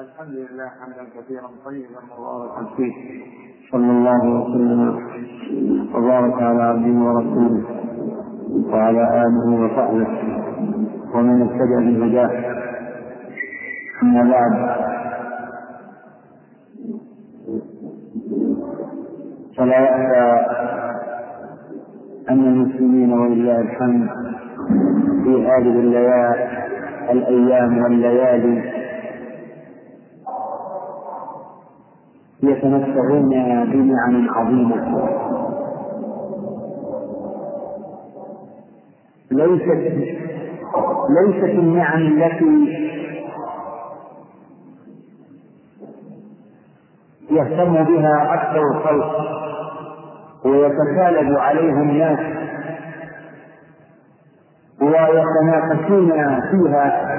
الحمد لله حمدا كثيرا طيبا مباركا فيه. صلى الله وسلم وبارك على عبده ورسوله وعلى آله وصحبه ومن اهتدى بهداه أما بعد. فلا يخفى أن المسلمين ولله الحمد في هذه الليالي الأيام والليالي يتمتعون بنعم عظيمة. ليست ليست النعم التي يهتم بها أكثر الخلق ويتكالب عليها الناس ويتنافسون فيها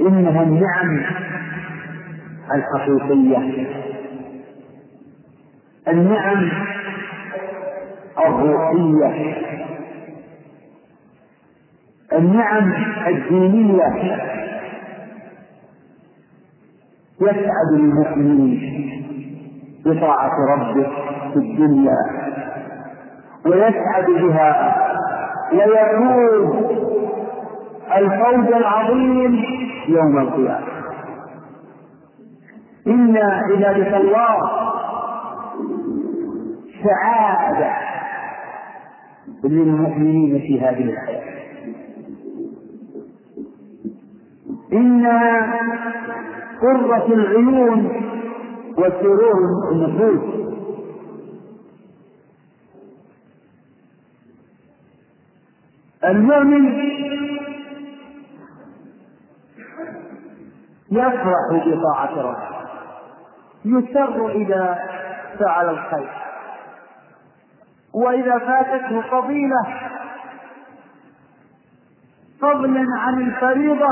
إنها النعم الحقيقية. النعم الروحية. النعم الدينية. يسعد المؤمنين بطاعة ربه في الدنيا ويسعد بها ويفوز الفوز العظيم يوم القيامة. إن عبادة الله سعادة للمؤمنين في هذه الحياة. إنها قرة العيون وسرور النفوس. المؤمن يفرح بطاعة ربه. يسر إذا فعل الخير. وإذا فاتته فضيلة فضلا عن الفريضة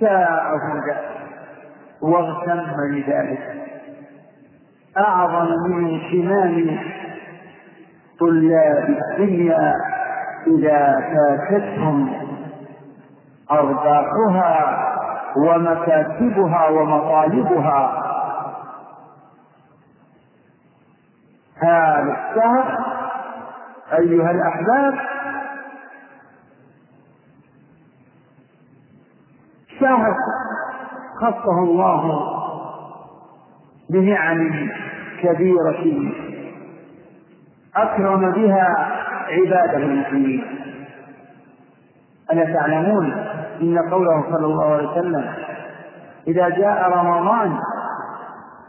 ساءه ذلك واغتم لذلك. أعظم من اهتمام طلاب الدنيا إذا فاتتهم أرباحها ومكاسبها ومطالبها. هذا الشهر أيها الأحباب شهر خصه الله بنعم كبيرة أكرم بها عباده المسلمين. ألا تعلمون إن قوله صلى الله عليه وسلم إذا جاء رمضان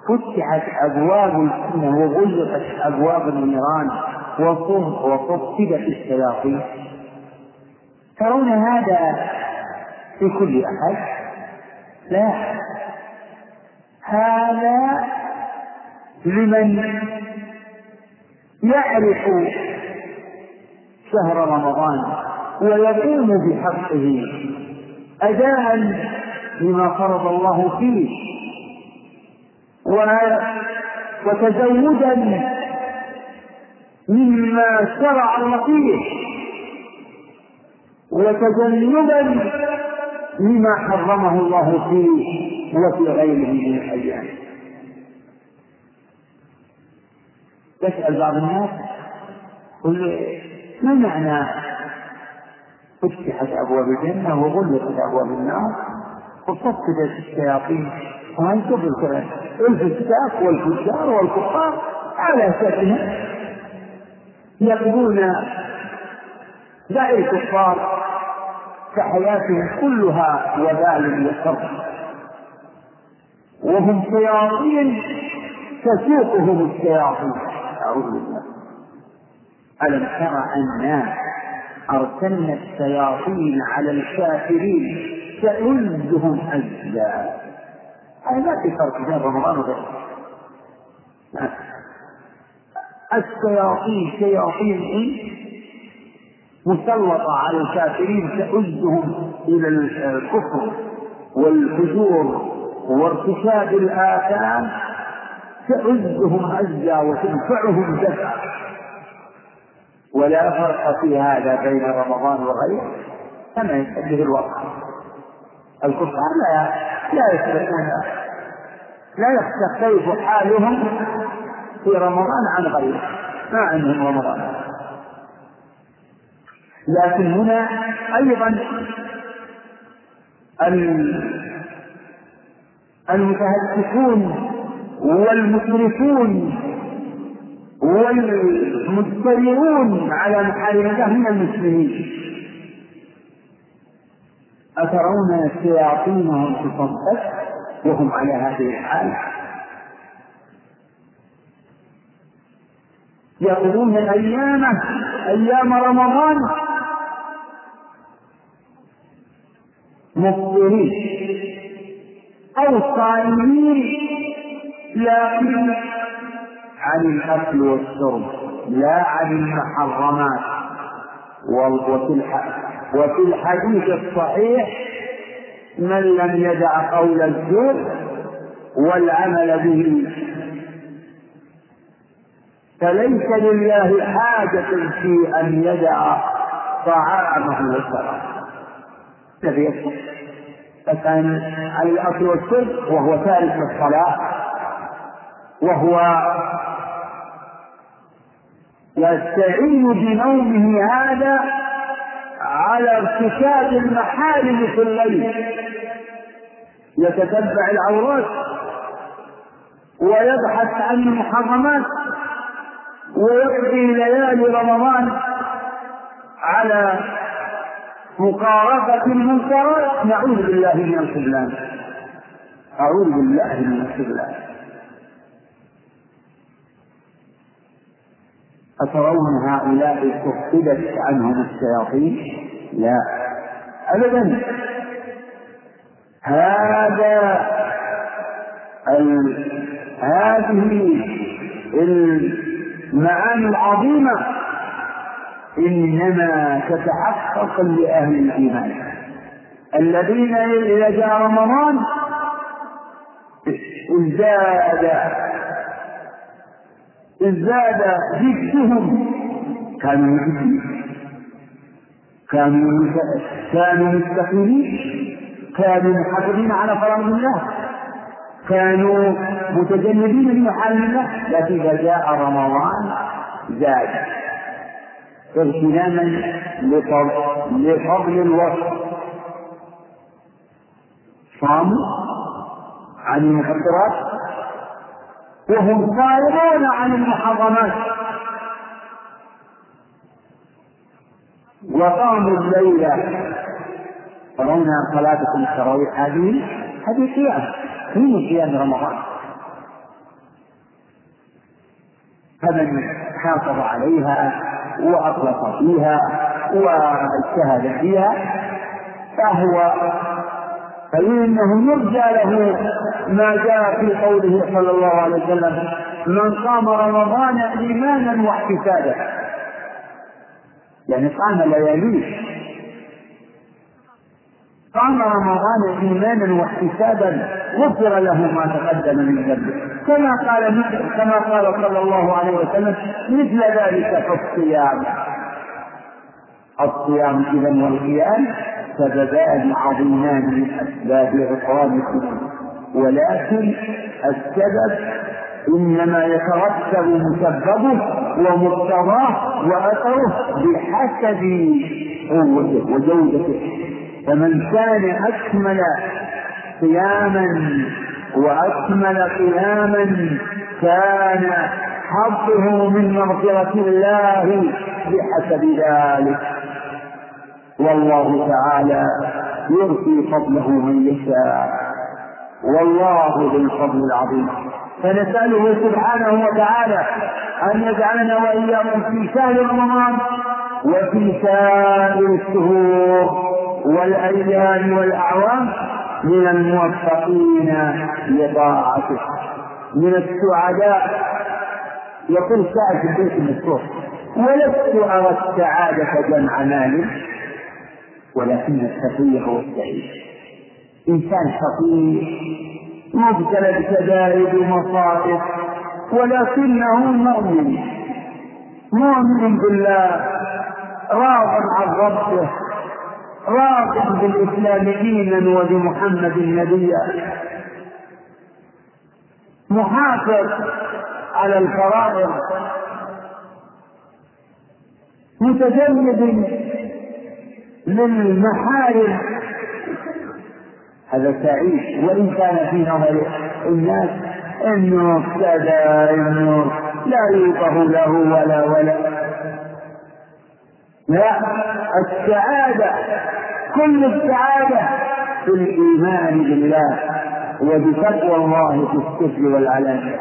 فتحت أبواب الجنة وغلقت أبواب النيران وصفدت الشياطين. ترون هذا في كل أحد؟ لا. هذا لمن يعرف شهر رمضان ويقوم بحقه أداء لما فرض الله فيه. وتزودا مما شرع الله فيه. وتجنبا لما حرمه الله فيه وفي غيره من الأيام. يسأل بعض الناس قل ما معنى فتحت أبواب الجنة وغلقت أبواب النار وصفدت الشياطين. وهل تبرك الفساق والفجار والكفار على سكنة يقضون دع الكفار فحياتهم كلها وبال وشر وهم شياطين تسوقهم الشياطين. أعوذ بالله. ألم تر أنا أرسلنا الشياطين على الكافرين تؤزهم أجزاء. هذا ما في فرق بين رمضان وغيره الشياطين شياطين مسلطة على الكافرين تؤزهم إلى الكفر والفجور وارتكاب الآثام تؤزهم عزا وتنفعهم دفعا ولا فرق في هذا بين رمضان وغيره كما يشبه الوقت. الكفار لا لا يستطيعون لا يختلف حالهم في رمضان عن غيره ما عندهم رمضان. لكن هنا أيضا المتهتكون والمسرفون والمجترئون على محارم الله من المسلمين. أترون شياطينهم تصدق وهم على هذه الحال؟ يقولون أيامه أيام رمضان. مفطرين. أو صائمين. لكن عن الأكل والشرب لا عن المحرمات. وفي الحديث الصحيح من لم يدع قول الزور والعمل به. فليس لله حاجة في أن يدع طعامه وشرابه الذي فكان الأكل والشرب وهو تارك الصلاة وهو يستعين بنومه هذا على ارتكاب المحارم في الليل. يتتبع العورات ويبحث عن المحرمات ويقضي ليالي رمضان على مقاربة المنكرات. نعوذ بالله من الخذلان. أعوذ بالله من الخذلان. أترون هؤلاء صفدت عنهم الشياطين؟ لا. أبدا. هذا ال... هذه المعاني العظيمة. إنما تتحقق لأهل الإيمان. الذين إذا جاء رمضان ازداد ازداد جدهم كانوا كانوا كانوا مستقيمين. كانوا محافظين على فرائض الله. كانوا متجنبين لمحارم الله. لكن إذا جاء رمضان زاد. اغتناما لفضل الوصف. صاموا عن المفطرات وهم صائمون عن المحرمات. وقاموا الليل. ترون صلاتكم التراويح. هذه هذه قيام في قيام رمضان. فمن حافظ عليها وأخلص فيها واجتهد فيها فهو فإنه يرجى له ما جاء في قوله صلى الله عليه وسلم من قام رمضان إيمانا واحتسابا. يعني قام لياليه قام رمضان إيمانا واحتسابا غفر له ما تقدم من ذنبه. كما قال كما قال صلى الله عليه وسلم مثل ذلك في الصيام الصيام اذا والقيام سببان عظيمان من اسباب غفران الذنوب ولكن السبب إنما يترتب مسببه ومقتضاه وأثره بحسب قوته وجودته. فمن كان أكمل قياما وأكمل قياما كان حظه من مغفرة الله بحسب ذلك. والله تعالى يرسي فضله من يشاء. والله ذو الفضل العظيم. فنسأله سبحانه وتعالى أن يجعلنا وإياكم في شهر رمضان وفي سائر الشهور والأيام والأعوام من الموفقين لطاعته. من السعداء. يقول سائل في البيت المفتوح ولست أرى السعادة جمع مال ولكن الشقي هو السعيد إنسان شقي مبتلى بشدائد ومصائب ولكنه مؤمن. مؤمن بالله راض عن ربه راغب بالإسلام دينا وبمحمد نبيا محافظ على الفرائض. متجنب للمحارم. هذا سعيد وإن كان في نظر الناس إنه كذا إنه لا يوقف له ولا ولا. لا السعادة كل السعادة في الإيمان بالله وبتقوى الله في السر والعلانية.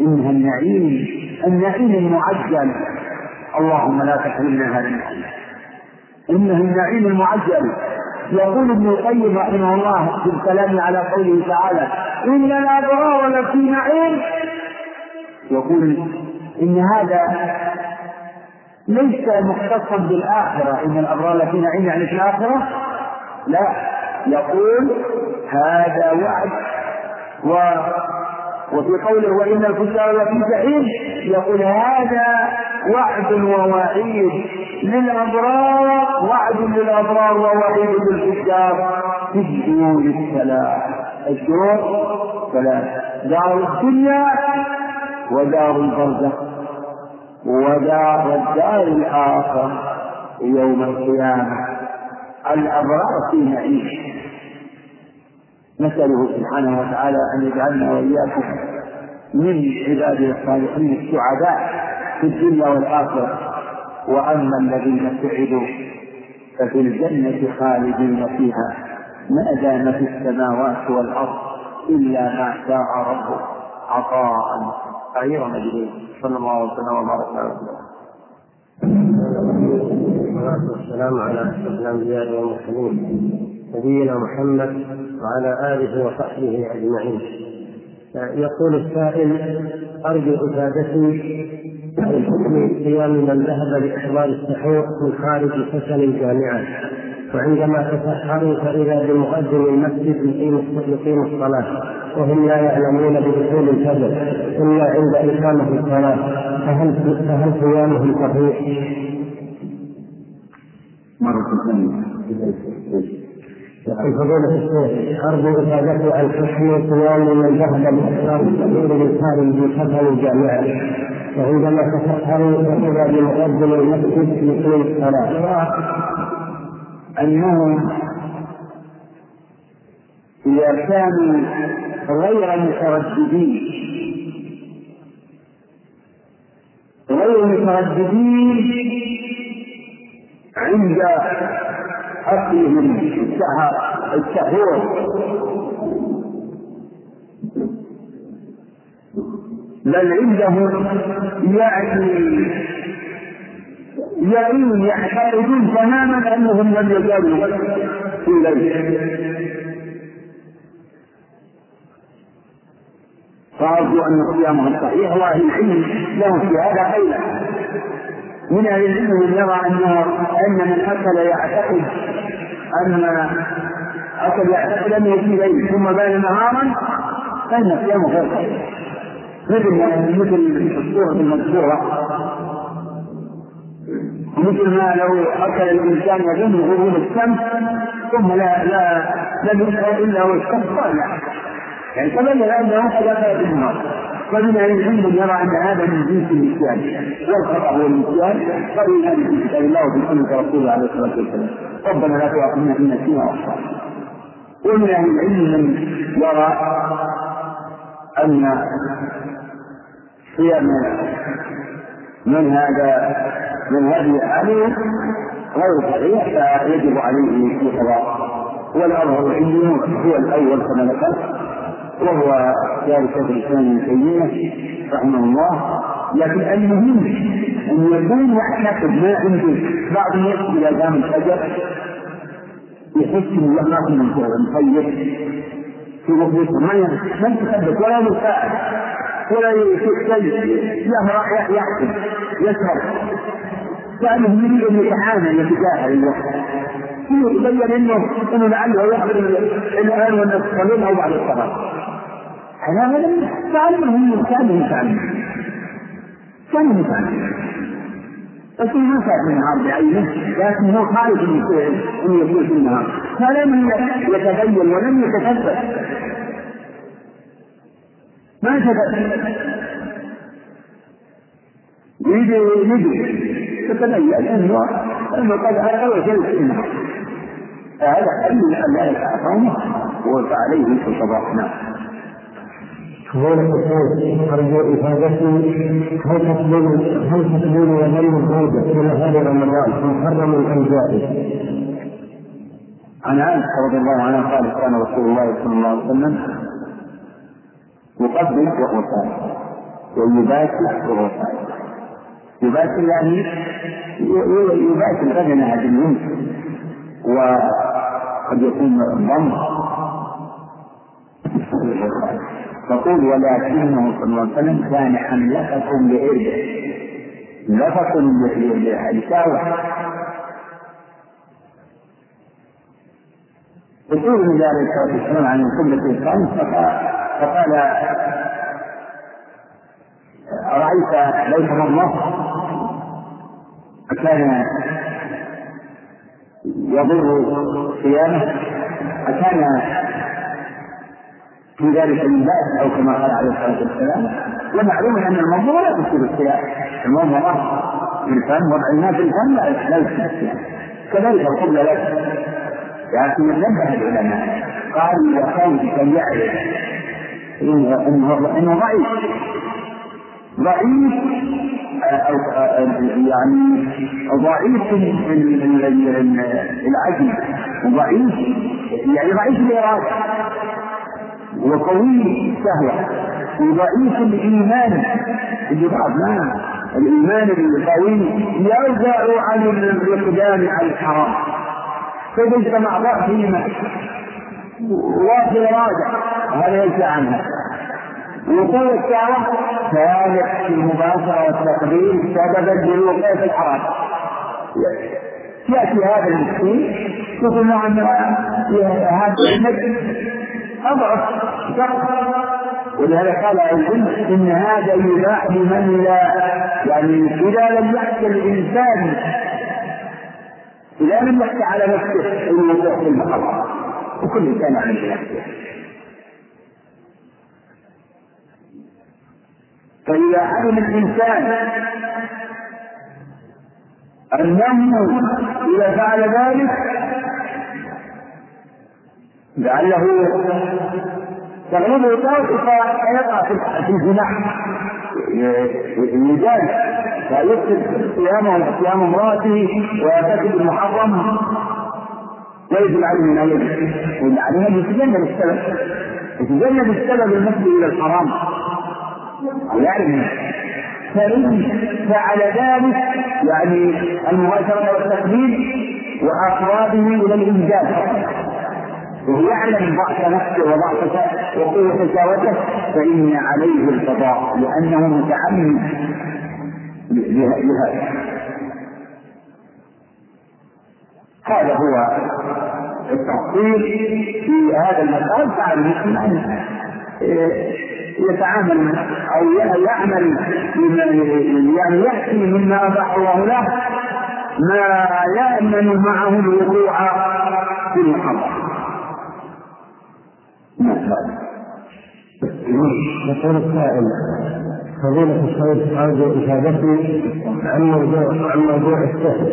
إنها النعيم النعيم المعجل. اللهم لا تحرمنا هذا النعيم إنه النعيم المعجل. يقول ابن القيم رحمه الله في الكلام على قوله تعالى إن الأبرار لفي نعيم. يقول إن هذا ليس مختصا بالآخرة. إن الأبرار لفي نعيم يعني في الآخرة؟ لا. يقول هذا وعد. وفي قوله وإن الفجار لفي جحيم يقول هذا وعد ووعيد للأبرار وعد للأبرار ووعيد للفجار في الدور الثلاث. الدور ثلاث دار الدنيا ودار البرزخ ودار الدار الآخر يوم القيامة. الأبرار في نعيم. نسأله سبحانه وتعالى أن يجعلنا وإياكم من عباده الصالحين السعداء في الدنيا والآخرة. وأما الذين سعدوا ففي الجنة خالدين فيها. ما دام في السماوات والأرض إلا ما شاء ربه عطاء غير مجدود صلى الله وسلم وبارك على والصلاة والسلام على أشرف الأنبياء والمرسلين. نبينا محمد وعلى آله وصحبه أجمعين يقول السائل أرجو إفادتي عن حكم صيام من ذهب لإحضار السحور من خارج سكن الجامعة وعندما تسحروا فإذا بمؤذن المسجد يقيم الصلاة وهم لا يعلمون بدخول الفجر إلا عند إقامة الصلاة فهل فهل صيامهم صحيح؟ مرة ثانية يقول فضيلة الشيخ أرجو إفادتي عن حكم صيام من ذهب لإحضار السحور من خارج سكن الجامعة. وعندما تسحروا فإذا بمؤذن المسجد يقيم الصلاة. أنهم إذا كانوا غير مترددين غير مترددين عند أكلهم السحور بل عندهم يعني يعين يعتقدون تماما أنهم لم يزالوا في الليل فارجو أن صيامهم صحيح واهل العلم لهم في هذا قيل من أهل العلم من يرى انه أن من أكل يعتقد أن أكل يعتقد انه في ليل ثم بان نهارا فإن صيامه غير صحيح. مثل مثل الصورة المذكورة. مثل ما لو أكل الإنسان يظن غروب الشمس ثم لا لا لم يشعر إلا هو الشمس لا. يعني تبين أنه قد أكل في فمن أهل العلم يرى أن هذا من جنس النسيان والخطأ هو النسيان قرينا في كتاب الله وفي سنة رسوله عليه الصلاة والسلام. ربنا لا تؤاخذنا إن نسينا وأخطأنا. ومن أهل العلم من يرى أن صيام من هذا من هذه عليه غير صحيح فيجب عليه القضاء والأظهر عندي هو الأول كما ذكرت. وهو ذلك شيخ الإسلام ابن تيمية رحمه الله. لكن المهم أن يكون يعتقد ما عنده بعض الناس إذا قام الفجر يحس انه ما في منفوع مخيف في وقته ما ما ولا يساعد. ولا شيء له يحكم يسهر. كانه يريد أن يتعامل يتجاهل الوقت يبين انه إنه لعله يحضر الآن الصلاه أو بعد الصلاة. هذا لم تعلمه كان يتعلم كان يتعلم لكن ما شاف النهار بعينه لكن هو خايف ان يكون في النهار فلم يتبين ولم يتثبت ما ثبت يجي يجي تتبين انه انه قد اول شيء في النهار فهذا حل ان لا يتعاطونه وفعليه في القضاء نعم قول الحسين أرجو إفادتي هل تقبل هل تقبل وظل الزوجة في نهار رمضان محرم أم جائز؟ عن عائشة رضي الله عنها قال كان رسول الله صلى الله عليه وسلم يقبل وهو صائم ويباشر وهو صائم يباشر يعني يباشر بدن هذه اليوم وقد يكون ضم تقول ولكنه صلى الله عليه وسلم كان حملتكم لإربه لفق لساوة يقول النبي عليه الصلاة والسلام عن قبلة الخمس فقال أرأيت ليس الله؟ أكان يضر صيامه. أكان في ذلك الباس أو كما قال عليه الصلاة والسلام. ومعلوم أن الموضوع لا تصير الصيام في الفم وضع الماء في الفم لا يصير الصيام كذلك القبلة لا لكن نبه العلماء قالوا إذا خوفك إن يعرف انه ضعيف. ضعيف أو يعني ضعيف العجل. وضعيف يعني ضعيف الإرادة. وقوي الشهوة وضعيف الإيمان. اللي بعض ما الإيمان القوي يرجع عن الإقدام على الحرام. فإذا اجتمع ضعفهما واحد راجع. هذا ينسى عنها وقوة الشهوة كانت في المباشرة والتقديم سببا للوقوع في الحرام. يأتي هذا المسكين يقول نعم هذا أضعف ولهذا قال العلم إن هذا يباح لمن لا يعني إذا لم يحكي الإنسان إذا لم يحكي على نفسه الوقوع في المحرم وكل إنسان يعمل بنفسه فإذا علم الإنسان أنه إذا فعل ذلك لعله تغلبه طائفة فيقع في الجناح يجاز فيفسد صيامه صيام امرأته ويرتكب المحرم ويجب عليه من يجب عليه أن يتجنب السبب. يتجنب السبب المفضي إلى الحرام. يعلم فإن فعل ذلك يعني المباشرة والتقديم وأقرابه إلى الإنجاز. وهو يعلم ضعف نفسه وضعف وقوة شهوته فإن عليه القضاء لأنه متعمد لهذا. هذا هو التفصيل في هذا المسألة فعل المسلم أن يتعامل أو يعمل يعني يأتي مما أباح الله له ما يأمن معه الوقوع في المحرم يقول السائل فضيلة الشيخ أرجو إفادتي عن موضوع عن موضوع السحر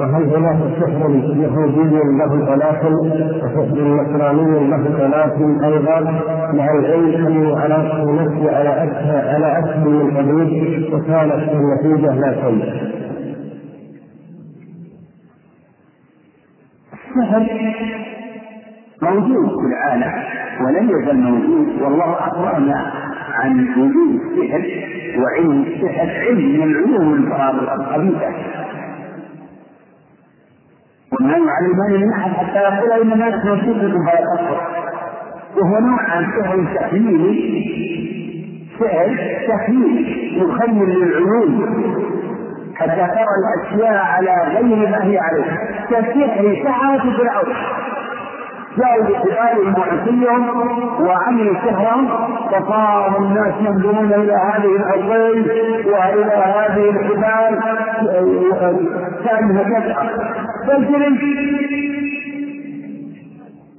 وهل هناك سحر يهودي له ثلاث وسحر نصراني له ثلاث أيضا مع العلم أني علاقة نفسي على أكثر على أكثر من حدود وكانت النتيجة لا شيء. السحر موجود في العالم ولم يزل موجود والله أخبرنا عن وجود السحر وعلم السحر علم من العلوم الخبيثة. وما يعلمان من احد حتى يقول إن الناس موجودة فلا تكفر وهو نوع من سحر تخيلي سحر تخيلي يخيل للعلوم. حتى ترى الأشياء على غير ما هي عليه. كسحر سحرة فرعون. جاءوا بحبالهم وعصيهم وعملوا سحرا فصار الناس ينظرون إلى هذه العصي وإلى هذه الحبال كانها تسعى فالجريش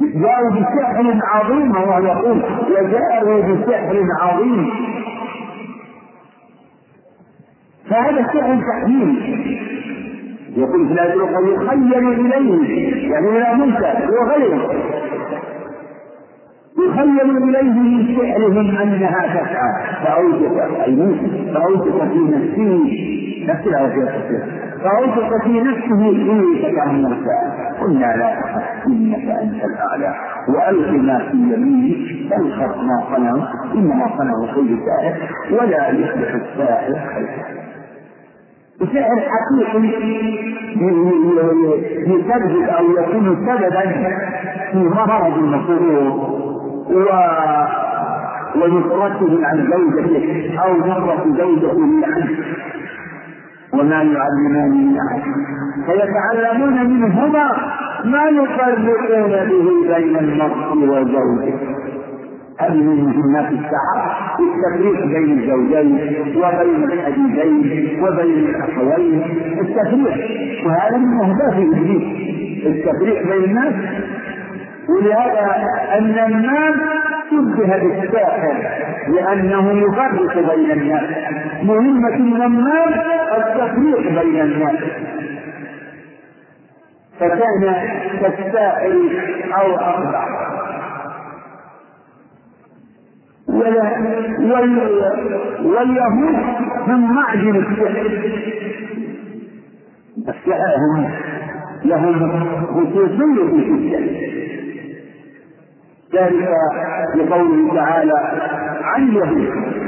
جاءوا بسحر عظيم الله يقول وجاءوا بسحر عظيم. فهذا سحر تحليل يقول في الآية الأخرى يخيل إليه يعني لا موسى هو غيره. يخيل إليه من سحرهم أنها تسعى. فأوجس أي موسى فأوجس في نفسه نفس الآية فأوجس في نفسه حين عن موسى. قلنا لا تخف إنك أنت الأعلى. وألق ما في يمينك تلخص ما صنعوا إنما صنعوا كل ساحر ولا يفلح الساحر خيرا بسحر حقيقي يسبب أو يكون سببا في مرض المسرور و ونصرته عن زوجته أو نصرة زوجته عنه وما يعلمان من أحد. فيتعلمون منهما ما يفرقون به بين المرء وزوجه. من مهمات الساعة التفريق بين الزوجين وبين الحديثين وبين الأخوين. التفريق وهذا من أهداف إبليس التفريق بين الناس ولهذا أن الناس شبه بالساحر لأنه يفرق بين الناس. مهمة النمام التفريق بين الناس. فكان كالساحر أو أقبح ولا وال واليهود هم معجن السحر السحر هم لهم خصوصية في السحر ذلك لقوله تعالى عن اليهود.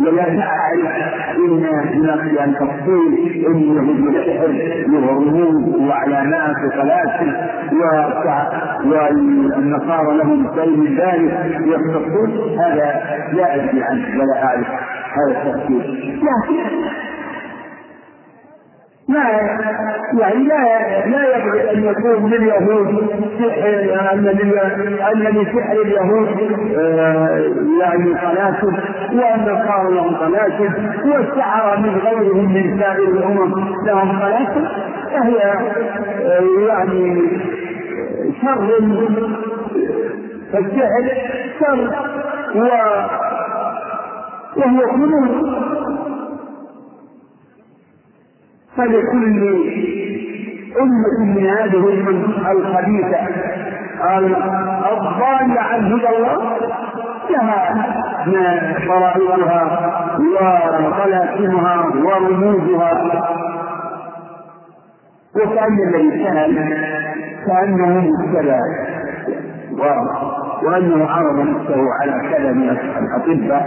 ولا نعرف إن هناك إن تفصيل انه له رموز وعلامات وطلاسم والنصارى لهم من ذلك يختصون هذا لا ادري عنه ولا أعرف. هذا التفسير لكن ما يعني لا لا يبغي أن يكون لليهود سحر أن أن لسحر اليهود آه، يعني طلاسم وأن صار لهم طلاسم والسحرة من غيرهم من سائر الأمم لهم طلاسم فهي آه، يعني شر فالسحر شر وهو خلود. فلكل أمة من هذه الأمم الخبيثة. الضالة عن هدى الله؟ لها طرائقها وطلاسمها ورموزها. وكأن الذي كان كأنه مبتلى. وأنه عرض نفسه على كذا من الأطباء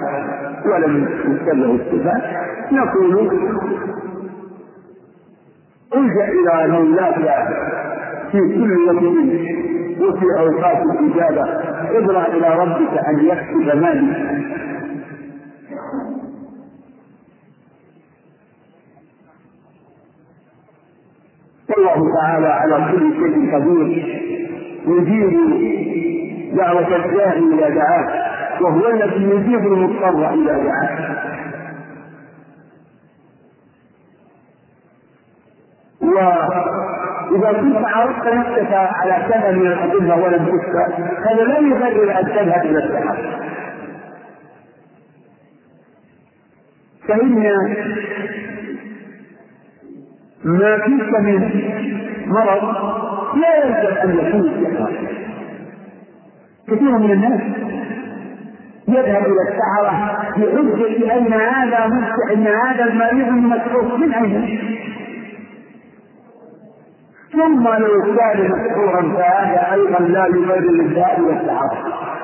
ولم يتبعوا الصفات. نقول الجا إلى مولاك في كل يوم وفي أوقات الإجابة. اضرع إلى ربك أن يكتب مالك والله تعالى على كل شيء قدير. يجيب دعوة الداعي إلى دعاه وهو الذي يجيب المضطر إلى دعاه. وإذا كنت عرضت نفسك على كذا من الأدلة ولم تشفى هذا لا يبرر أن تذهب إلى السحر فإن ما فيك من مرض لا يلزم أن يكون السحر كثير من الناس يذهب إلى السحرة بحجة أن هذا أن هذا المريض مسحور من أين؟ ثم لو كان مسحورا فهذا أيضا لا يبرر الذهاب إلى السحره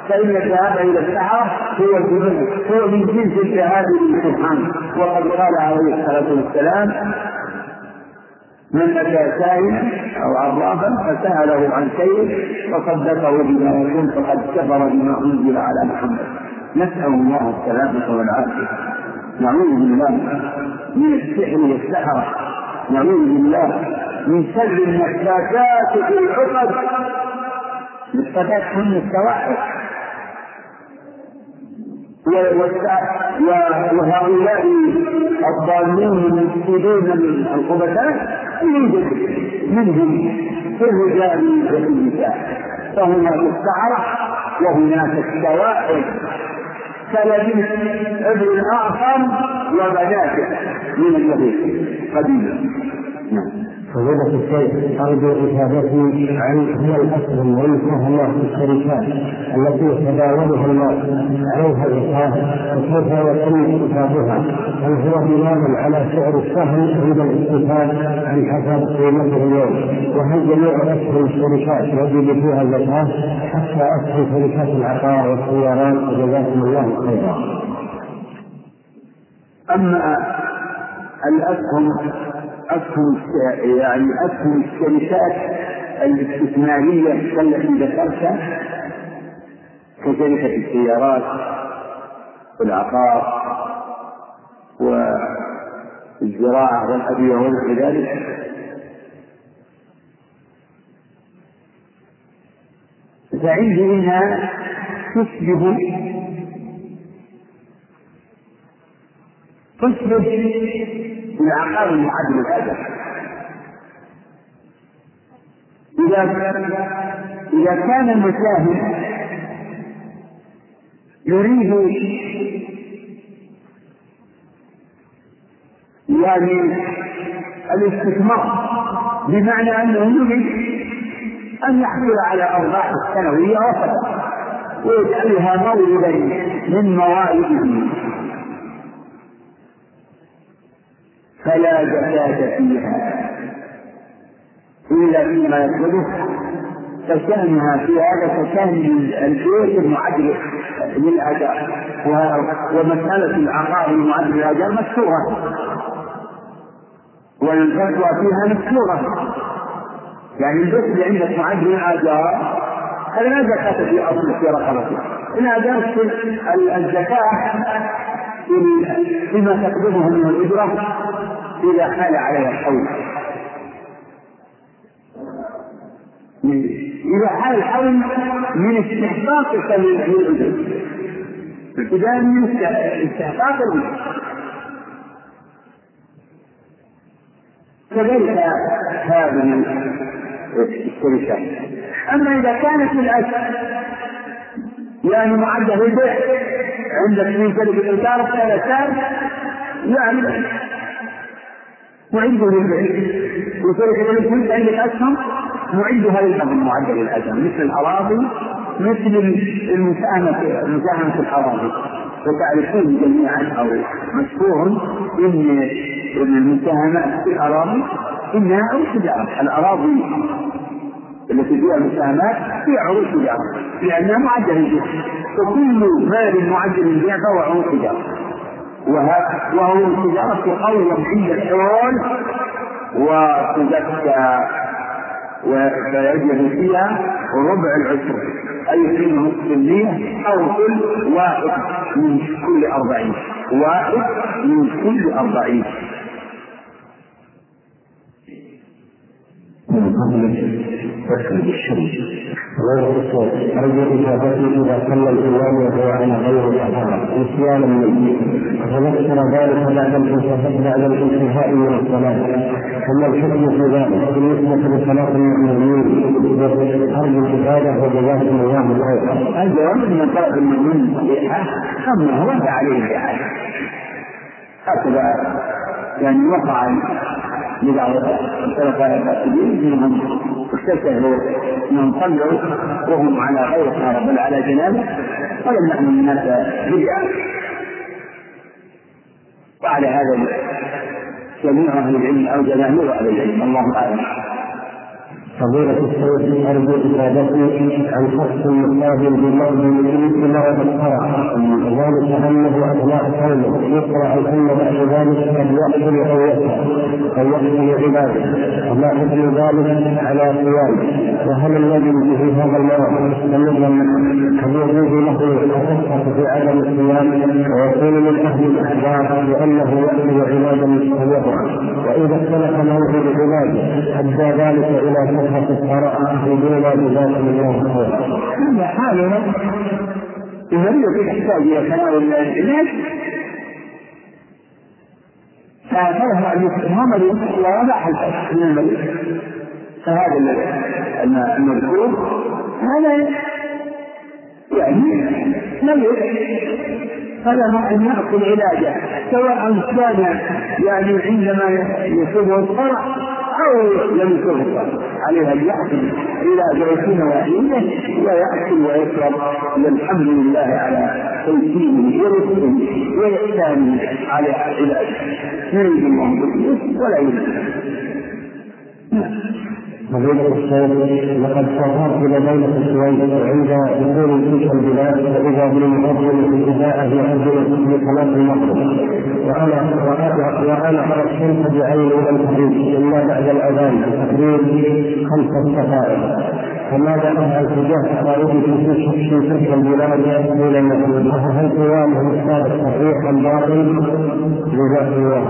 فإن الذهاب إلى السحره هو الجنون هو من جنس الذهاب للسبحان. وقد قال عليه الصلاة والسلام من أتى سائلا أو عرافا فسأله عن شيء فصدقه بما يكون فقد كفر بما أنزل على محمد. نسأل الله السلامة والعافية. نعوذ بالله من السحر. والسحرة نعوذ بالله من شر النفاثات في العقد النفاثات هن السواحل وهؤلاء الضالين المفسدون من الخبثاء يوجد منهم في الرجال وفي النساء فهناك السحرة وهناك السواحل كلبيب ابن الأعصم وبناته من اليهود قديما فضيلة الشيخ أرجو إجابتي عن هي الأسهم والمساهمات في الشركات التي تداولها الناس عليها الإصلاح وكيف يتم إيجابها؟ هل هو بناء على سعر السهم عند الاستفاد عن حسب قيمته اليوم؟ وهل جميع أسهم الشركات يجب فيها الزكاة حتى أسهم شركات العقار والسيارات وجزاكم الله خيرا. أما الأسهم أسهم يعني أسهم الشركات الاستثمارية التي ذكرتها كشركة السيارات والعقار والزراعة والأدوية ونحو ذلك. فعندي منها تشبه تشبه العقار المعد الأدب إذا إذا كان المساهم يريد يعني الاستثمار بمعنى أنه يريد أن يحصل على أرباح السنوية وفقط ويجعلها موردا من موائده فلا زكاة فيها. إلا فيما يطلبه فشأنها في هذا كشأن البيت المعد للأداء ومسألة العقار المعد للأداء مشهورة والفتوى فيها مشهورة يعني البيت اللي عندك معد للأداء هذا لا زكاة في أصل في رقبته. إن أدرت الزكاة فيما تقدمه من الأجرة إذا حال عليها الحول. إذا حال الحول من استحقاقك للأجر ابتداء من استحقاق كذلك هذا الشركات أما إذا كانت الأجر يعني معدة للبيع من كلمة الإنكار ثلاث يعني معده للبيع وشركة الفلوس عندك أسهم معدها للأمر معدل الأسهم مثل الأراضي مثل المساهمة مساهمة في الأراضي. وتعرفون جميعا أو مشهور إن المساهمات في الأراضي إنها عروض تجارة الأراضي التي فيها مساهمات فيها عروض تجارة لأنها معدل البيع وكل مال معدل البيع فهو عروض تجارة وهو التجارة قولا عند الحول وتزكى ويجب فيها ربع العشر أي في نصف أو كل واحد من كل أربعين واحد من كل أربعين. من قبل تسلم الشمس غير الصوت أرجو إجابته إذا صلى الإمام وهو على غير الأثار نسيانا من وتذكر ذلك بعد بعد الانتهاء من الصلاة ثم الحكم في ذلك بالنسبة لصلاة المؤمنين أرجو الإجابة وجزاكم الله خيرا. الجواب من طلب المؤمن أما هو فعليه الإعادة هكذا يعني وقع لبعض الخلفاء الراشدين منهم اكتسبوا انهم صلوا وهم على غير طهارة بل على جنابه ولم نأمن الناس بدعة وعلى هذا جميع أهل العلم أو جماهير أهل العلم الله اعلم فضيلة الشيخ أرجو إجابتي عن شخص بمؤمن يريد مرض الصرع وذلك أنه أثناء كونه يقرأ العلم بعد ذلك قد يقتل أو يقتل أو يقتل عباده. وما حكم ذلك على صيام وهل الذي به هذا المرض مستمرا هل يجوز له الرخصة في عدم الصيام ويكون من أهل الأخبار لأنه يقتل عبادا مستمرا. وإذا اختلف موعد عباده أدى ذلك إلى صحة الصلاة بدون جزاكم الله خيرا. هذا حالنا المريض يحتاج إلى تناول العلاج. أن يفهم مريض حل من المريض فهذا المذكور هذا يعني مريض فله أن يأخذ علاجه سواء كان يعني عندما يصيبه الصرع أو لم يكن عليه أن يأكل إلى بيتين وعينه ويأكل ويشرب. والحمد لله على توفيقه ورزقه وإحسانه على عباده. يريد الله ولا يريد فضيلة الشيخ لقد سافرت إلى دولة السويد عند دخول تلك البلاد فإذا بالمؤذن في الإذاعة يؤذن في صلاة المغرب وأنا وأنا أرى الشمس بعيني لم تغيب إلا بعد الأذان بتقريب خمسة دقائق فماذا أفعل تجاه قائدي في تلك البلاد حين المغرب وهل قيامهم السابق صحيح أم باطل؟ جزاكم الله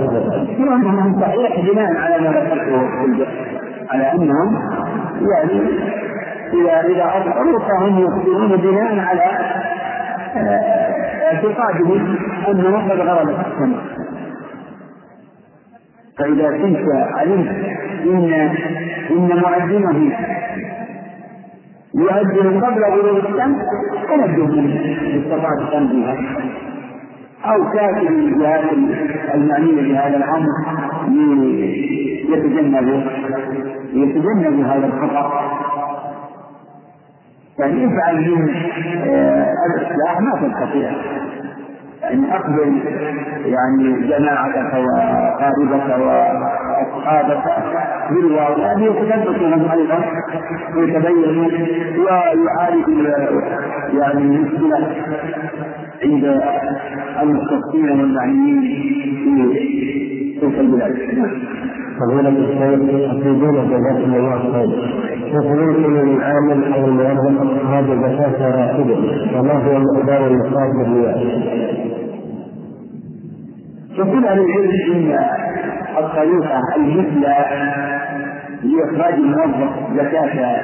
خيرا. صحيح بناء على ما ذكرته على أنهم يعني إذا إذا أظهروا فهم يخبرون بناء على آه، اعتقادهم أنه قد غربت السماء. فإذا كنت علمت إن إن مؤذنه يؤذن قبل غروب الشمس منه استطعت تنبيها أو كاتب الجهات المعنية بهذا الأمر يتجنب يتجنب هذا الخطأ. يعني افعل من آه، الإصلاح ما تستطيع. يعني أقبل يعني جماعتك وقاربك وأصحابك بالواقع أن يتثبتوا أيضا ويتبينوا ويعالج يعني المشكلة عند المختصين والمعنيين في تلك البلاد. فضيلة الشيخ أفيدون جزاكم الله خير. كيف يمكن للعامل أو الموظف إخراج زكاة راتبه وما هو مقدار النصاب بالريال؟ يقول أهل العلم إن الطريقة المثلى لإخراج الموظف زكاة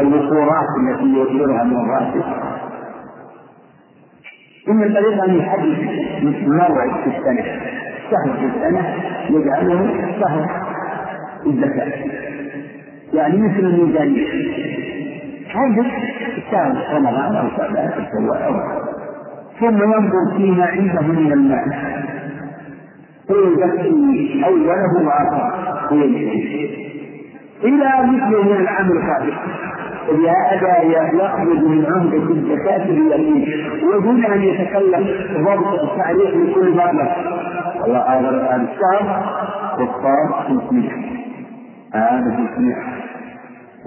الوقورات التي يوفرها من الراتب إن الطريقة أن يحدد موعد في السنة في السنة يجعله شهر الزكاة يعني مثل الميزانية. حدد شهر رمضان أو شعبان أو شوال أو ثم ينظر فيما عنده من المال. فيزكي أوله وآخره. إلى مثله من العام القادم بهذا يأخذ من عمدة الزكاة باليمين ودون أن يتكلم ضبط تعريف لكل مبلغ الشهر والصار 500 هذا 500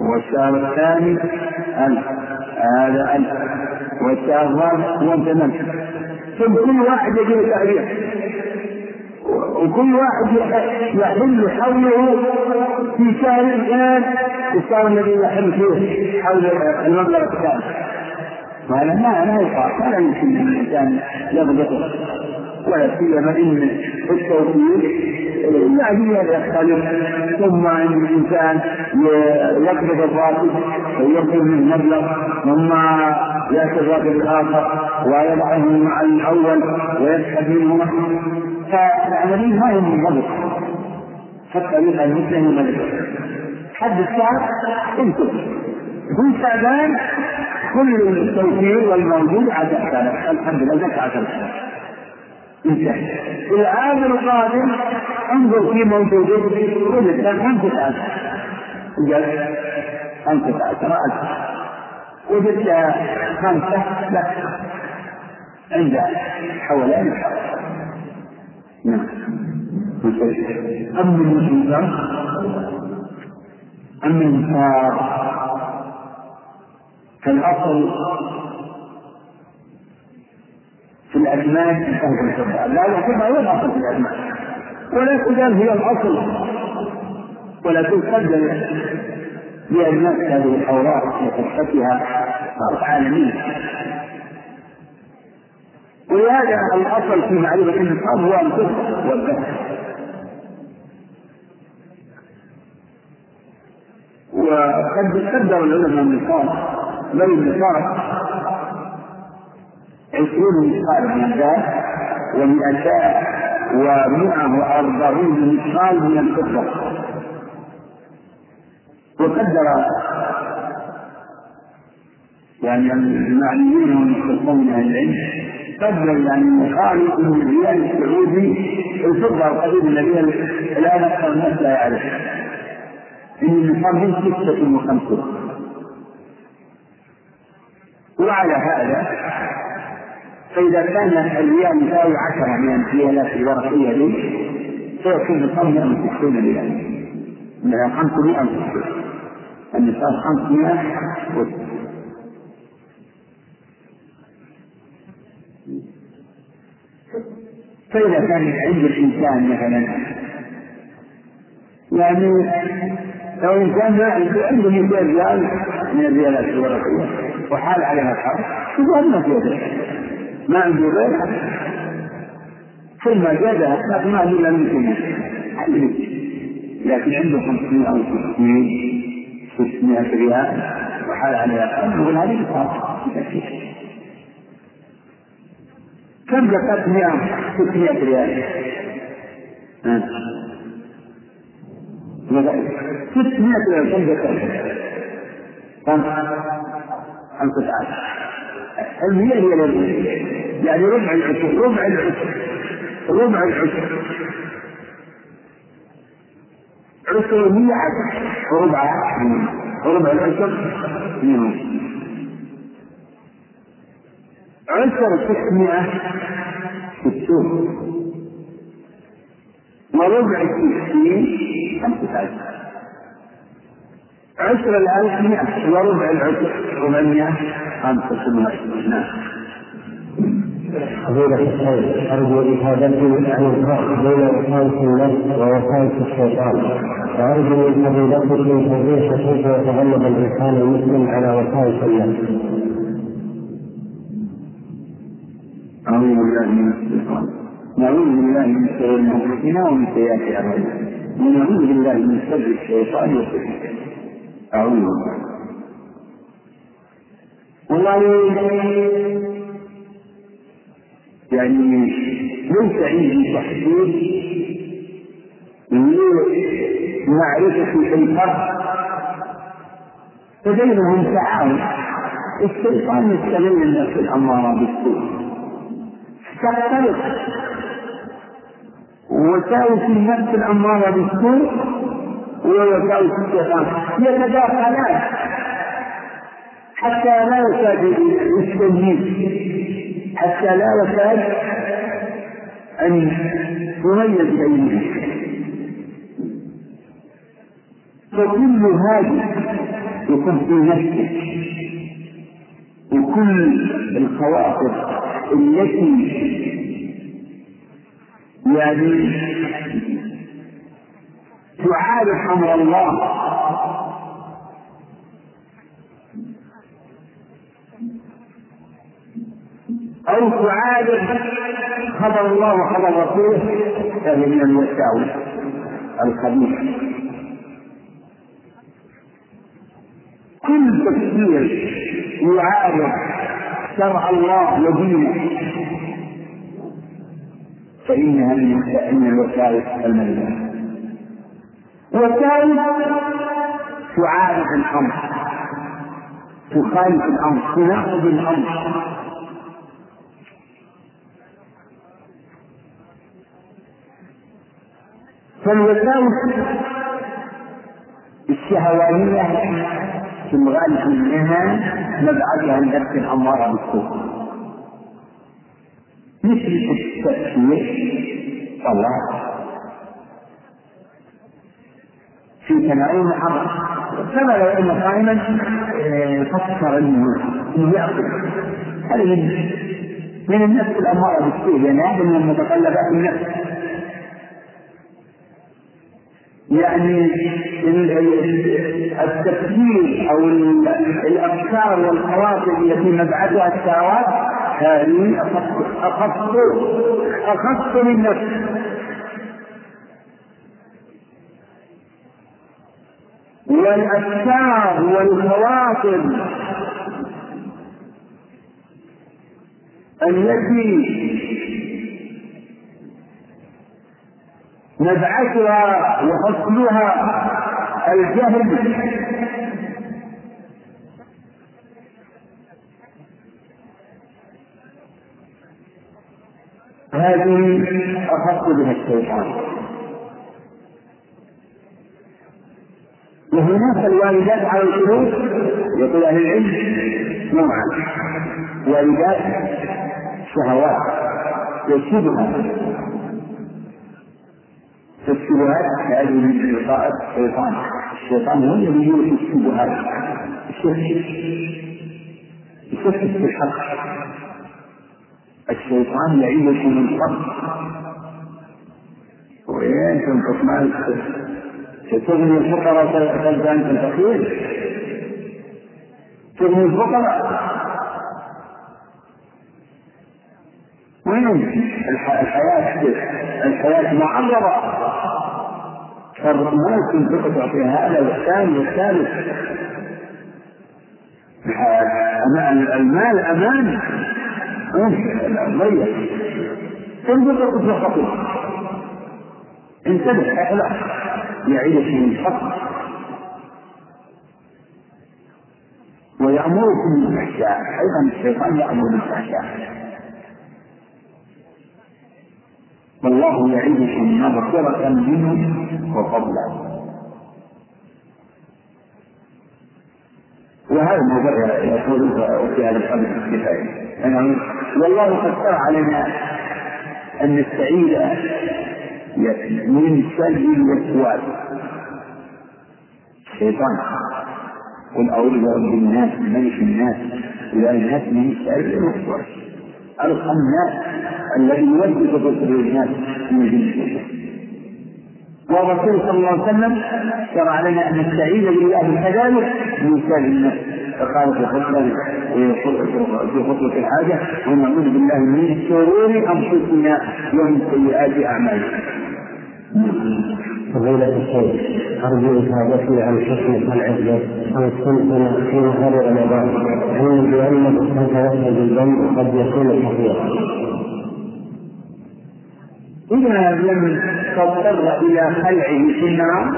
والشهر الثاني ألف هذا ألف والشهر الرابع هو ثمن ثم كل واحد يجيب تعريف وكل واحد يحل حوله في شهر الآن الشهر الذي يحل فيه حول المبلغ الثاني. وهذا ما ما يقع. ولا يمكن الإنسان يضبطه. ولا سيما ان التوفيق يعني يختلف ثم ان الانسان يقبض الراتب ويقبض من مبلغ ثم ياتي الراتب الآخر ويضعه مع الأول ويسحب منه فالعمليه ما هي منضبطه حتى يفعل مثله الملك حد الشهر أنتم في شعبان كل التوفير والموجود على الحمد لله زكاة عشر انتهى العام القادم أنظر في موجود خمسة عشر وجد خمسة عشر ألف وجدت خمسة لا. عند حولان نعم. أما المسلمين أما النفاق فالأصل في الأزمان فهو الكبار لا الكبار هو الأصل في الأزمان ولا تزال هي الأصل. ولا تقدر لأجناس هذه الأوراق وصحتها صارت عالمية ولهذا الأصل في معرفة النصاب هو الكفر والبحث وقد قدر العلماء النصاب بل النصاب عشرون مثقال من الذهب ومئتان ومئة وأربعين مثقال من الفضة. وقدر يعني المعنيين والمختصون من العلم قدر يعني مخالف من الريال السعودي الفضة القديم الذي الآن أكثر الناس لا يعرف إن النصاب من ستة وخمسون. وعلى هذا فإذا كان الريال يساوي عشرة من الريالات الورقية دي فيكون النصاب 160 ريال من 500 النصاب 500 فإذا كان عند الإنسان مثلا يعني لو إنسان عنده 200 ريال من الريالات الورقية وحال عليها الحرب يقول ما في ما عنده غيرها ثم زادها ما إلا 200 لكن عنده 500 أو 600 600 ريال وحال الحرب يقول هذه بطاقة كم زكاة 100 600 ريال؟ ها؟ 600 ريال كم زكاة؟ خمسة المية هي اليمين يعني ربع العشر ربع العشر ربع العشر. عشر مية عشر وربع وربع العشر عشر ستمائة ستون. وربع الستين خمسة عشر. عشر الألف مئة وربع العشر ربعمائة خمسة وعشرين نعم. فضيلة الشيخ أرجو إفادتي عن الفرق بين وساوس النفس ووساوس الشيطان. وأرجو من فضيلتكم توضيح كيف يتغلب الإنسان المسلم على وساوس النفس. أعوذ بالله من الشيطان. نعوذ بالله من شرور أنفسنا ومن سيئات أعمالنا. ونعوذ بالله من شر الشيطان وسوءه أعوذ بالله. والله يعني ليس عندي تحديد لمعرفة الفرق فبينهم تعاون الشيطان يستغل النفس الأمارة بالسوء تختلف وساوس النفس الأمارة بالسوء ووساوس الشيطان يتداخلان حتى لا يكاد التمييز حتى لا يكاد أن يميز بينهم فكل هذه يكون في نفسك وكل الخواطر التي يعني تعارف أمر الله أو تعارف خبر الله وخبر رسوله فهي من الوساوس الخبيثه كل تفسير يعارض شرع الله ودينه. فإنها من الوسائل المذمومة وسائل تعارض الأمر. تخالف الأمر. تناقض الأمر. فالوساوس الشهوانية في الغالب منها مبعثها النفس الأمارة بالسوء مثل التفكير والله. في تناول محرم كما لو أن صائما آه، فكر انه ياكل هذا من من النفس الأمارة بالسوء لأن هذا من متطلبات النفس يعني التفكير أو الأفكار والخواطر التي مبعثها الشهوات هذه اخف اخف من نفس والأفكار والخواطر التي نبعثها وفصلها الجهل هذه أخص بها الشيطان. وهناك الوالدات على القلوب يقول أهل العلم نوعان والدات شهوات والشبهة فالشبهات هذه من لقاء الشيطان الشيطان هو الذي يوحي الشبهات. يشكك في الحق. الشيطان يعيدكم الفضل وين تطمئن تغني الفقراء تبدا أنت الفقير تغني الفقراء. وين الحياة الحياة معرضة. فالرمال تنفق تعطي هذا والثاني والثالث. المال أمان. ضيق تنفق تنفق انتبه أحلى يعيش من الفقر ويأمركم بالفحشاء. أيضا الشيطان يأمر بالفحشاء. والله يعيدكم مغفرة منه وفضلا. وهذا الموضوع يقول في هذا القدر كفاية يعني والله قد شرع علينا أن نستعيد من شر الوسواس الشيطان قل أعوذ برب الناس ملك الناس إلى الناس من شر الوسواس الناس. الذي يوجه الناس من الجنس والرسول صلى الله عليه وسلم شرع لنا أن نستعيذ بالله كذلك من شر النفس فقال في خطبة في خطبة الحاجة ونعوذ بالله من شرور أنفسنا ومن سيئات أعمالنا. فضيلة الشيخ أرجو إفادتي عن حكم العزة أو السنة في نهار رمضان علما بأن الصلاة بالذنب؟ قد يكون كثيرا. إذا لم تضطر إلى خلعه في النار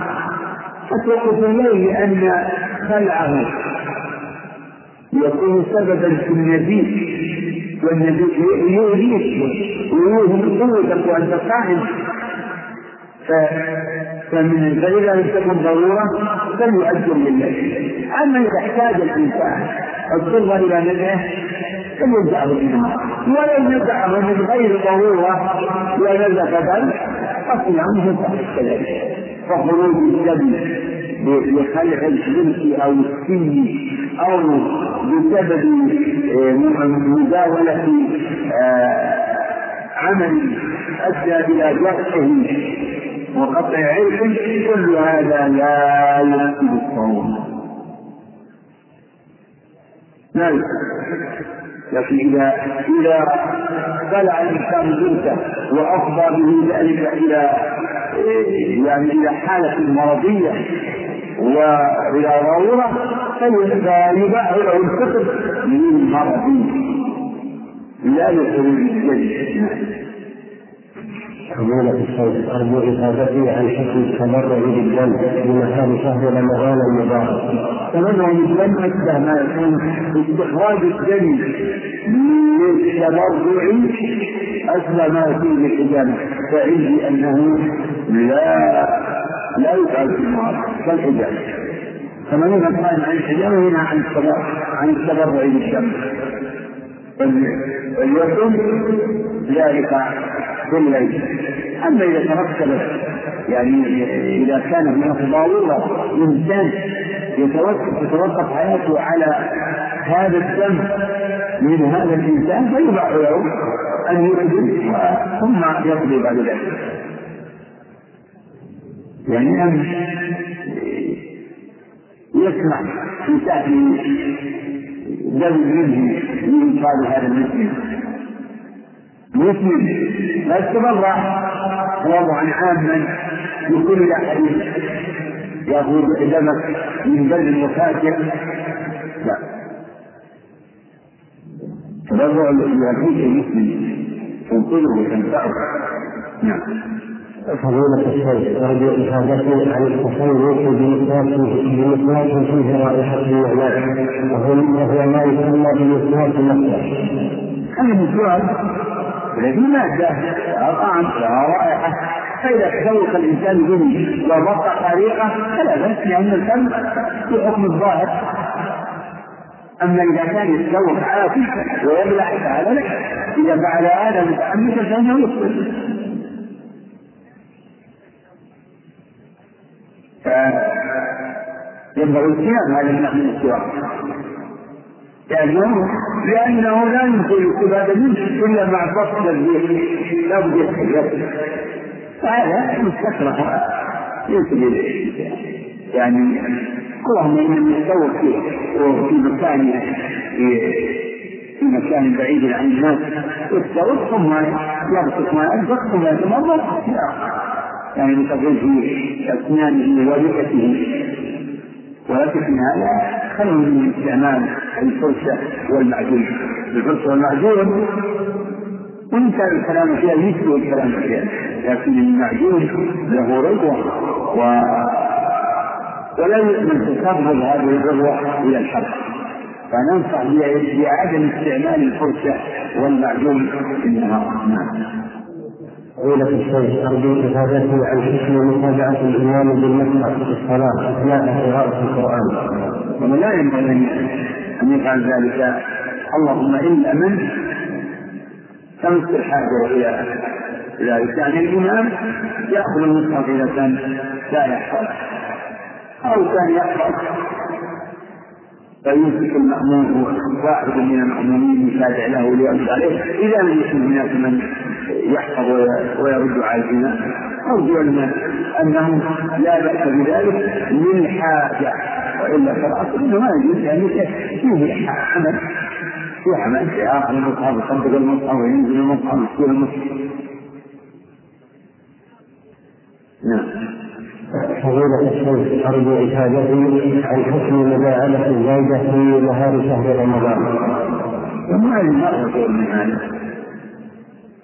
فتوقف إليه أن خلعه. يكون سببا في النزيف والنزيف يؤذيك ويوهم قوتك وأنت صائم فمن فإذا لم تكن ضرورة فليؤجر لله. أما إذا احتاج الإنسان اضطر إلى نزعه فلينزعه منها ولو نزعه من غير ضرورة ونزف دم فصيامه صحيح كذلك فخروج الدم لخلع الجنس أو السن أو بسبب مزاولة عمل أدى إلى جرحه وقطع عرق كل هذا لا يفسد الصوم. لا لكن إذا إذا خلع الإنسان جنسه وأفضى به ذلك إلى يعني إلى حالة مرضية وإلى ضرورة فيباح له الفطر من مرض لا لخروج الجد فضيلة الشيخ أرجو إفادتي عن حكم التبرع بالدم في نهار شهر رمضان المبارك. تبرع بالدم أشبه ما يكون استخراج الدم للتبرع أشبه ما يكون بالحجامة فعندي أنه لا لا يفعل في النهار كالحجامة. فمن قائم عن الحجامة هنا عن التبرع عن التبرع بالدم. وليكن ذلك بالليل أما إذا ترتبت يعني إذا كان هناك ضروره انسان تتوقف حياته على هذا الدم من هذا الإنسان فيباح له أن يقدم ثم يقضي بعد ذلك. يعني أن يسمح في دم منه لإنقاذ هذا المسلم مسلم. لا يتبرع وضعا عاما لكل أحد يأخذ دمك من بلد وفاجر لا. تبرع لأخيك المسلم تنقذه وتنفعه. نعم. فضيلة الشيخ أرجو إفادته عن التصوف بمسواك فيه رائحة النعماء وهو ما يسمى بمسواك نفسه. هذا المسواك الذي مادة لها طعم لها رائحة فإذا تذوق الإنسان به وضبط طريقة فلا بأس لأن الفم في حكم الظاهر. أما إذا كان يتذوق عافي ويبلع فهذا لا إذا فعل هذا متعمدا فإنه يخطئ ينبغي الصيام هذا من السواك لأنه لأنه لا يمكن الاستفادة منه إلا مع بد يتحدث فهذا مستكره يمكن يعني إن يتسوق فيه وفي مكان في مكان بعيد عن الناس يتسوق ثم يبسط ما ينفق ثم يتمرض يعني بتقول في أسنانه ولحيته ولكن في هذا خلوا من استعمال الفرشة والمعجون. الفرشة والمعجون وإن كان الكلام فيها مثل الكلام فيها لكن المعجون له رضوة و ولا يؤمن تسرب هذه الرضوة إلى الحرب. فننصح بعدم استعمال الفرشة والمعجون في النهار نعم فضيلة الشيخ أرجو إفادته عن حكم متابعة الإمام بالمسح في الصلاة أثناء قراءة القرآن. ومن لا ينبغي أن يفعل ذلك اللهم إلا من تمس الحاجة إلى ذلك يعني الإمام يأخذ المصحف إذا كان لا يحفظ أو كان يحفظ فيمسك المأمون واحد من المأمومين يتابع له ليرد عليه. إذا لم يكن هناك من يحفظ ويرد على الزنا أرجو أنه لا بأس بذلك للحاجة وإلا فالأصل أنه ما يجوز يعني فيه حمل في حمل. في آخر المصحف يصدق المصحف وينزل المصحف يصير المصحف. نعم. فضيلة الشيخ أرجو إفادتي عن حكم مداعبة الزوجة في نهار شهر رمضان. وما المرأة من هذا؟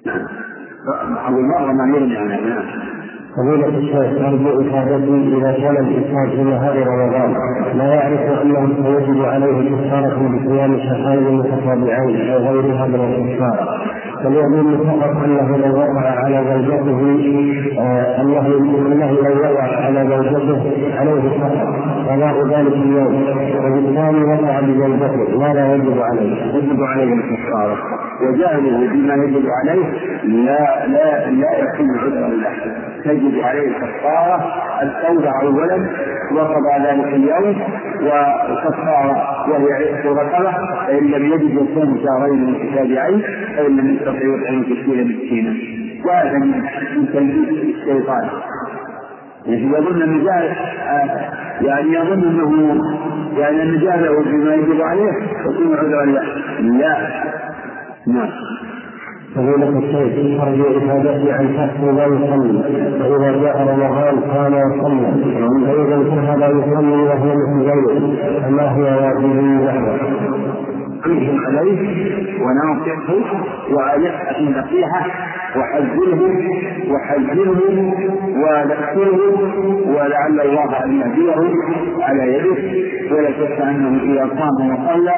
نعم. المرأة ما يرمي عنها نعم. فضيلة الشيخ أرجو إفادتي إذا كان الإنسان في نهار رمضان لا يعرف أنه سيجب عليه كفارة بصيام شهرين متتابعين أو غيرها من الكفارة فليظن فقط انه لو وقع على زوجته انه انه لو وقع على زوجته عليه فقط. قضاء ذلك اليوم. وبالتالي وقع بزوجته ماذا يجب عليه؟ يجب عليه الكفاره وجهله بما يجب عليه لا لا لا يكون عذرا له. تجب عليه الكفارة التوبه اولا وقضى ذلك اليوم وكفاره وهي عتق رقبة. فإن لم يجد يصوم شهرين متتابعين فإن لم يستطع يطعم ستين مسكينا وهذا من تلبيس الشيطان. يظن انه يعني يظن أنه يعني ان جهله بما يجب عليه يكون عذرا له لا. نعم. فضيلة الشيخ أرجو إفادتي عن شخص لا يصلي فإذا جاء رمضان كان يصلي. فإذا انتهى لا يصلي وهو مثل غيره فما هي واجبه؟ له؟ أنزل عليه وناصحه النصيحة وحذره وحذره وذكره ولعل الله أن يهديه على يده. ولا شك أنه إذا صام وصلى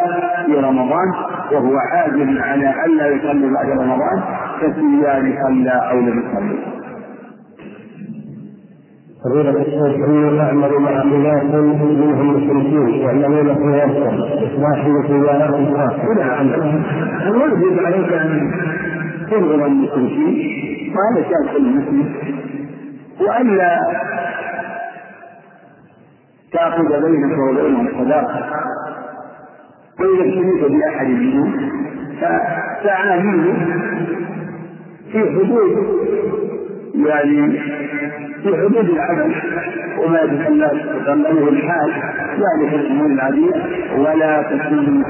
في رمضان وهو عازم على ألا يصلي بعد رمضان فسيان صلى أو لم يصلي. فضيلة الشيخ إني أعمل مع أناس منهم مشركين يعملون في غرفة إصلاح سيارات خاصة. نعم الواجب عليك أن تنظر المشركين وهذا شأن كل مسلم وألا تأخذ بينك وبينهم صداقة. وإذا ابتليت بأحد منهم فتعامله في حدود يعني في حدود العمل وما يتغلبه الحال ذلك الأمور العادية ولا تكون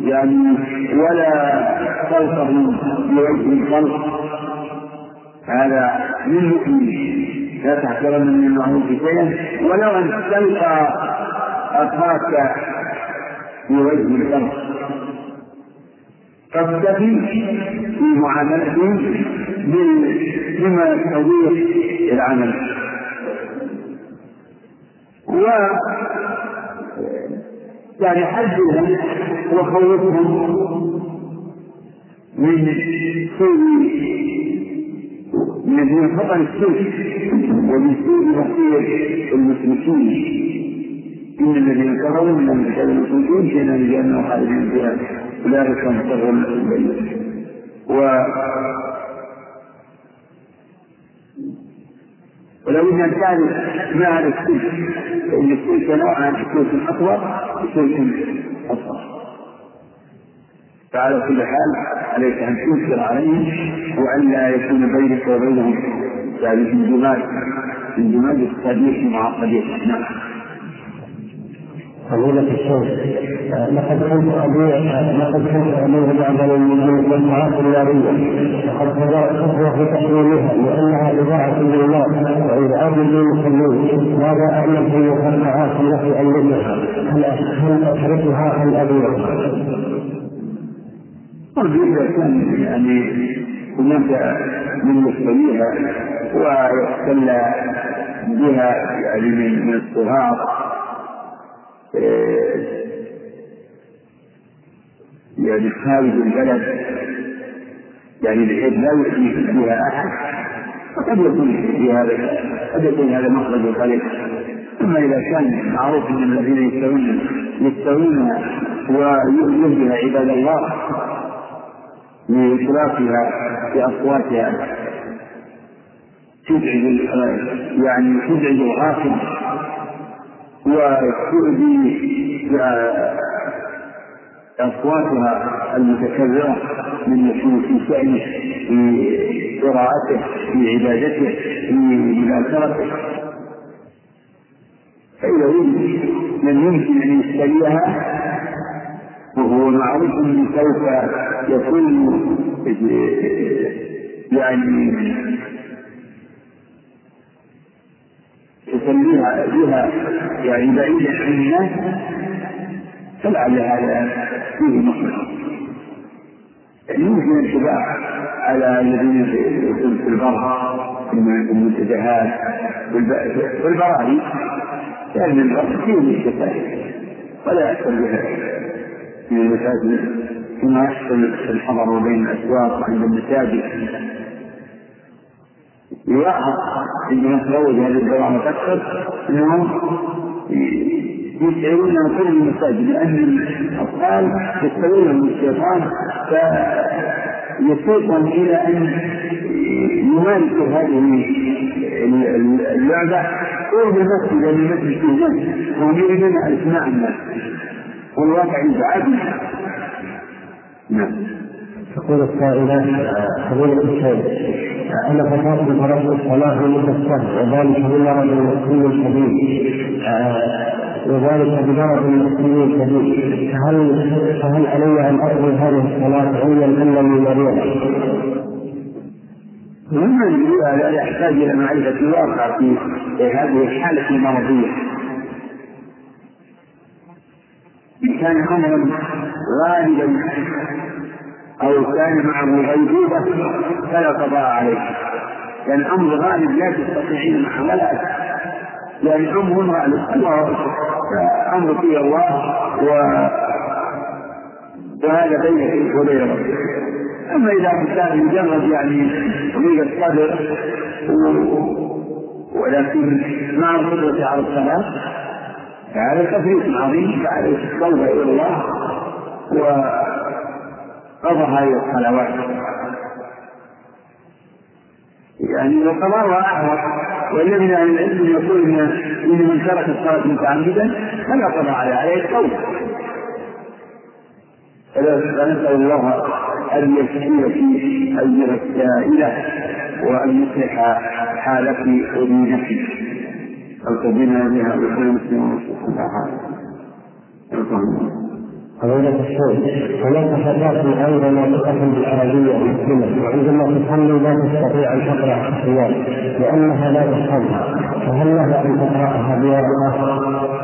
يعني ولا تلقه بوجه الخلق. هذا من مؤمن لا تحترم من المعروف شيئا ولو أن تلقى أخاك بوجه الخلق. تكتفي في معاملته بما يستضيف العمل. و يعني حذرهم وخوفهم من سوء من خطر السوء ومن سوء مصير المشركين إن الذين كفروا من المشركين في نار جهنم خالدين فيها. شر البرية و ولو إن كان مع السلك فإن السلك نوعا سلك اطول وسلك اصغر فعلى كل حال عليك أن تنكر عليهم وأن لا يكون بينك وبينهم ذلك انجماد انجماد الصديق مع الصديق نعم. فضيلة الشيخ لقد كنت أبيع لقد كنت أبيع بعض المجموعات النارية وقد خطوة في تحريمها لأنها إضاعة للناس وإذعاب للمسلمين ماذا أعمل في المجموعات التي؟ هل هل أتركها أم أبيعها؟ أرجو إذا كان يعني هناك من يشتريها ويحتل بها يعني من الصغار يعني خارج البلد يعني بحيث لا يؤذي فيها أحد فقد يكون في هذا قد يكون هذا مخرج الخليل أما إذا كان معروف ان الذين يستوون يستوون بها عباد الله لإشرافها بأصواتها تزعج يعني تزعج الغافل وتؤذي أصواتها المتكررة من في شأنه في قراءته في عبادته في مذاكرته. فإذا من يمكن أن يشتريها وهو معروف سوف يكون يعني يسميها بها يعني بعيدا عن الناس فلعل هذا فيه مصلحة يعني يمكن الاتباع على الذين في البر المنتزهات والبراهي. لأن البر فيه الشتائم ولا يحصل بها في المساجد كما يحصل في الحضر بين الأسواق وعند المساجد. يلاحظ عندما تروج هذه الدوام تكثر إنهم يشعرون كل المساجد لأن الأطفال يستوون الشيطان فيسوقهم إلى أن يمارسوا هذه اللعبة. قرب المسجد لأن المسجد فيه ناس وهم يريدون إسماع الناس والواقع يزعج. نعم. تقول السائلة فضيلة الشيخ أن فتاة فرض الصلاة لمدة الشهر وذلك بمرض مسلم شديد. وذلك بمرض مسلم شديد فهل فهل علي أن أقضي هذه الصلاة علما أنني مريض؟ ممن لا يحتاج إلى معرفة الواقع في هذه الحالة المرضية. إن كان أمرا غالبا أو كان معه غيبوبة فلا قضاء عليه. لأن يعني أمر غالب لا تستطيعين محاولات لأن يعني أمر غالب الله أمر في الله و وهذا بينك وبين ربك أما إذا كان مجرد يعني ضيق الصدر ولكن مع القدرة على الصلاة فهذا تفريط عظيم. فعليه التوبة إلى الله و قضى هذه الصلوات. يعني وقضاها أعظم والذي من العلم يقول ان من ترك الصلاة متعمدا فلا قضاء عليه عليه القول. فنسال الله أن يشفي في ايها السائلة وأن يصلح حالك ودينك. أو تبين بها بكل مسلم فضيلة الشيخ هناك فتاة عندما تقسم بالعربية مسلمة وعندما تصلي لا تستطيع أن تقرأ الصيام لأنها لا تحفظها. فهل لها أن تقرأها بورقة؟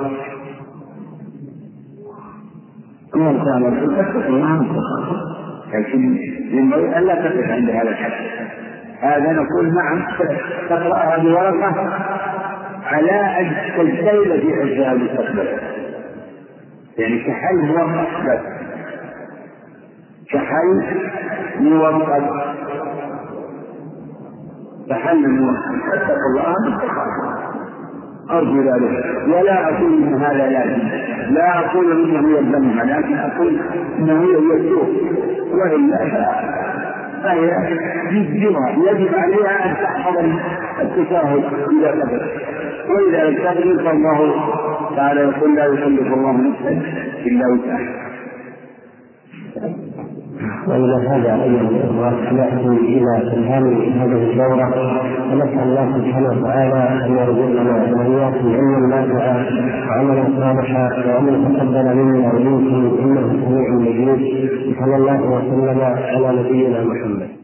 ما كان لكن ينبغي ألا تقف عند هذا الحد هذا نقول نعم تقرأها بورقة على أن تجتهد في حفظها المستقبل يعني كحل موقت بس كحل موقت كحل موقت فاتقوا الله أرجو ذلك. ولا أقول إن هذا لازم لا أقول إنه يلزمها لكن أقول إنه يسوق وإلا فهي يجبرها يجب عليها أن تحفظ التشهد إذا قدر وإذا لم تقدر فالله تعالى يقول لا يكلف الله نفسا إلا وسعها. وإلى هذا أيها الإخوة نأتي إلى ختام هذه الدورة ونسأل الله سبحانه وتعالى أن يرزقنا وإياكم علما نافعا وعملا صالحا وأن يتقبل منا ومنكم إنه سميع مجيد صلى الله وسلم على نبينا محمد.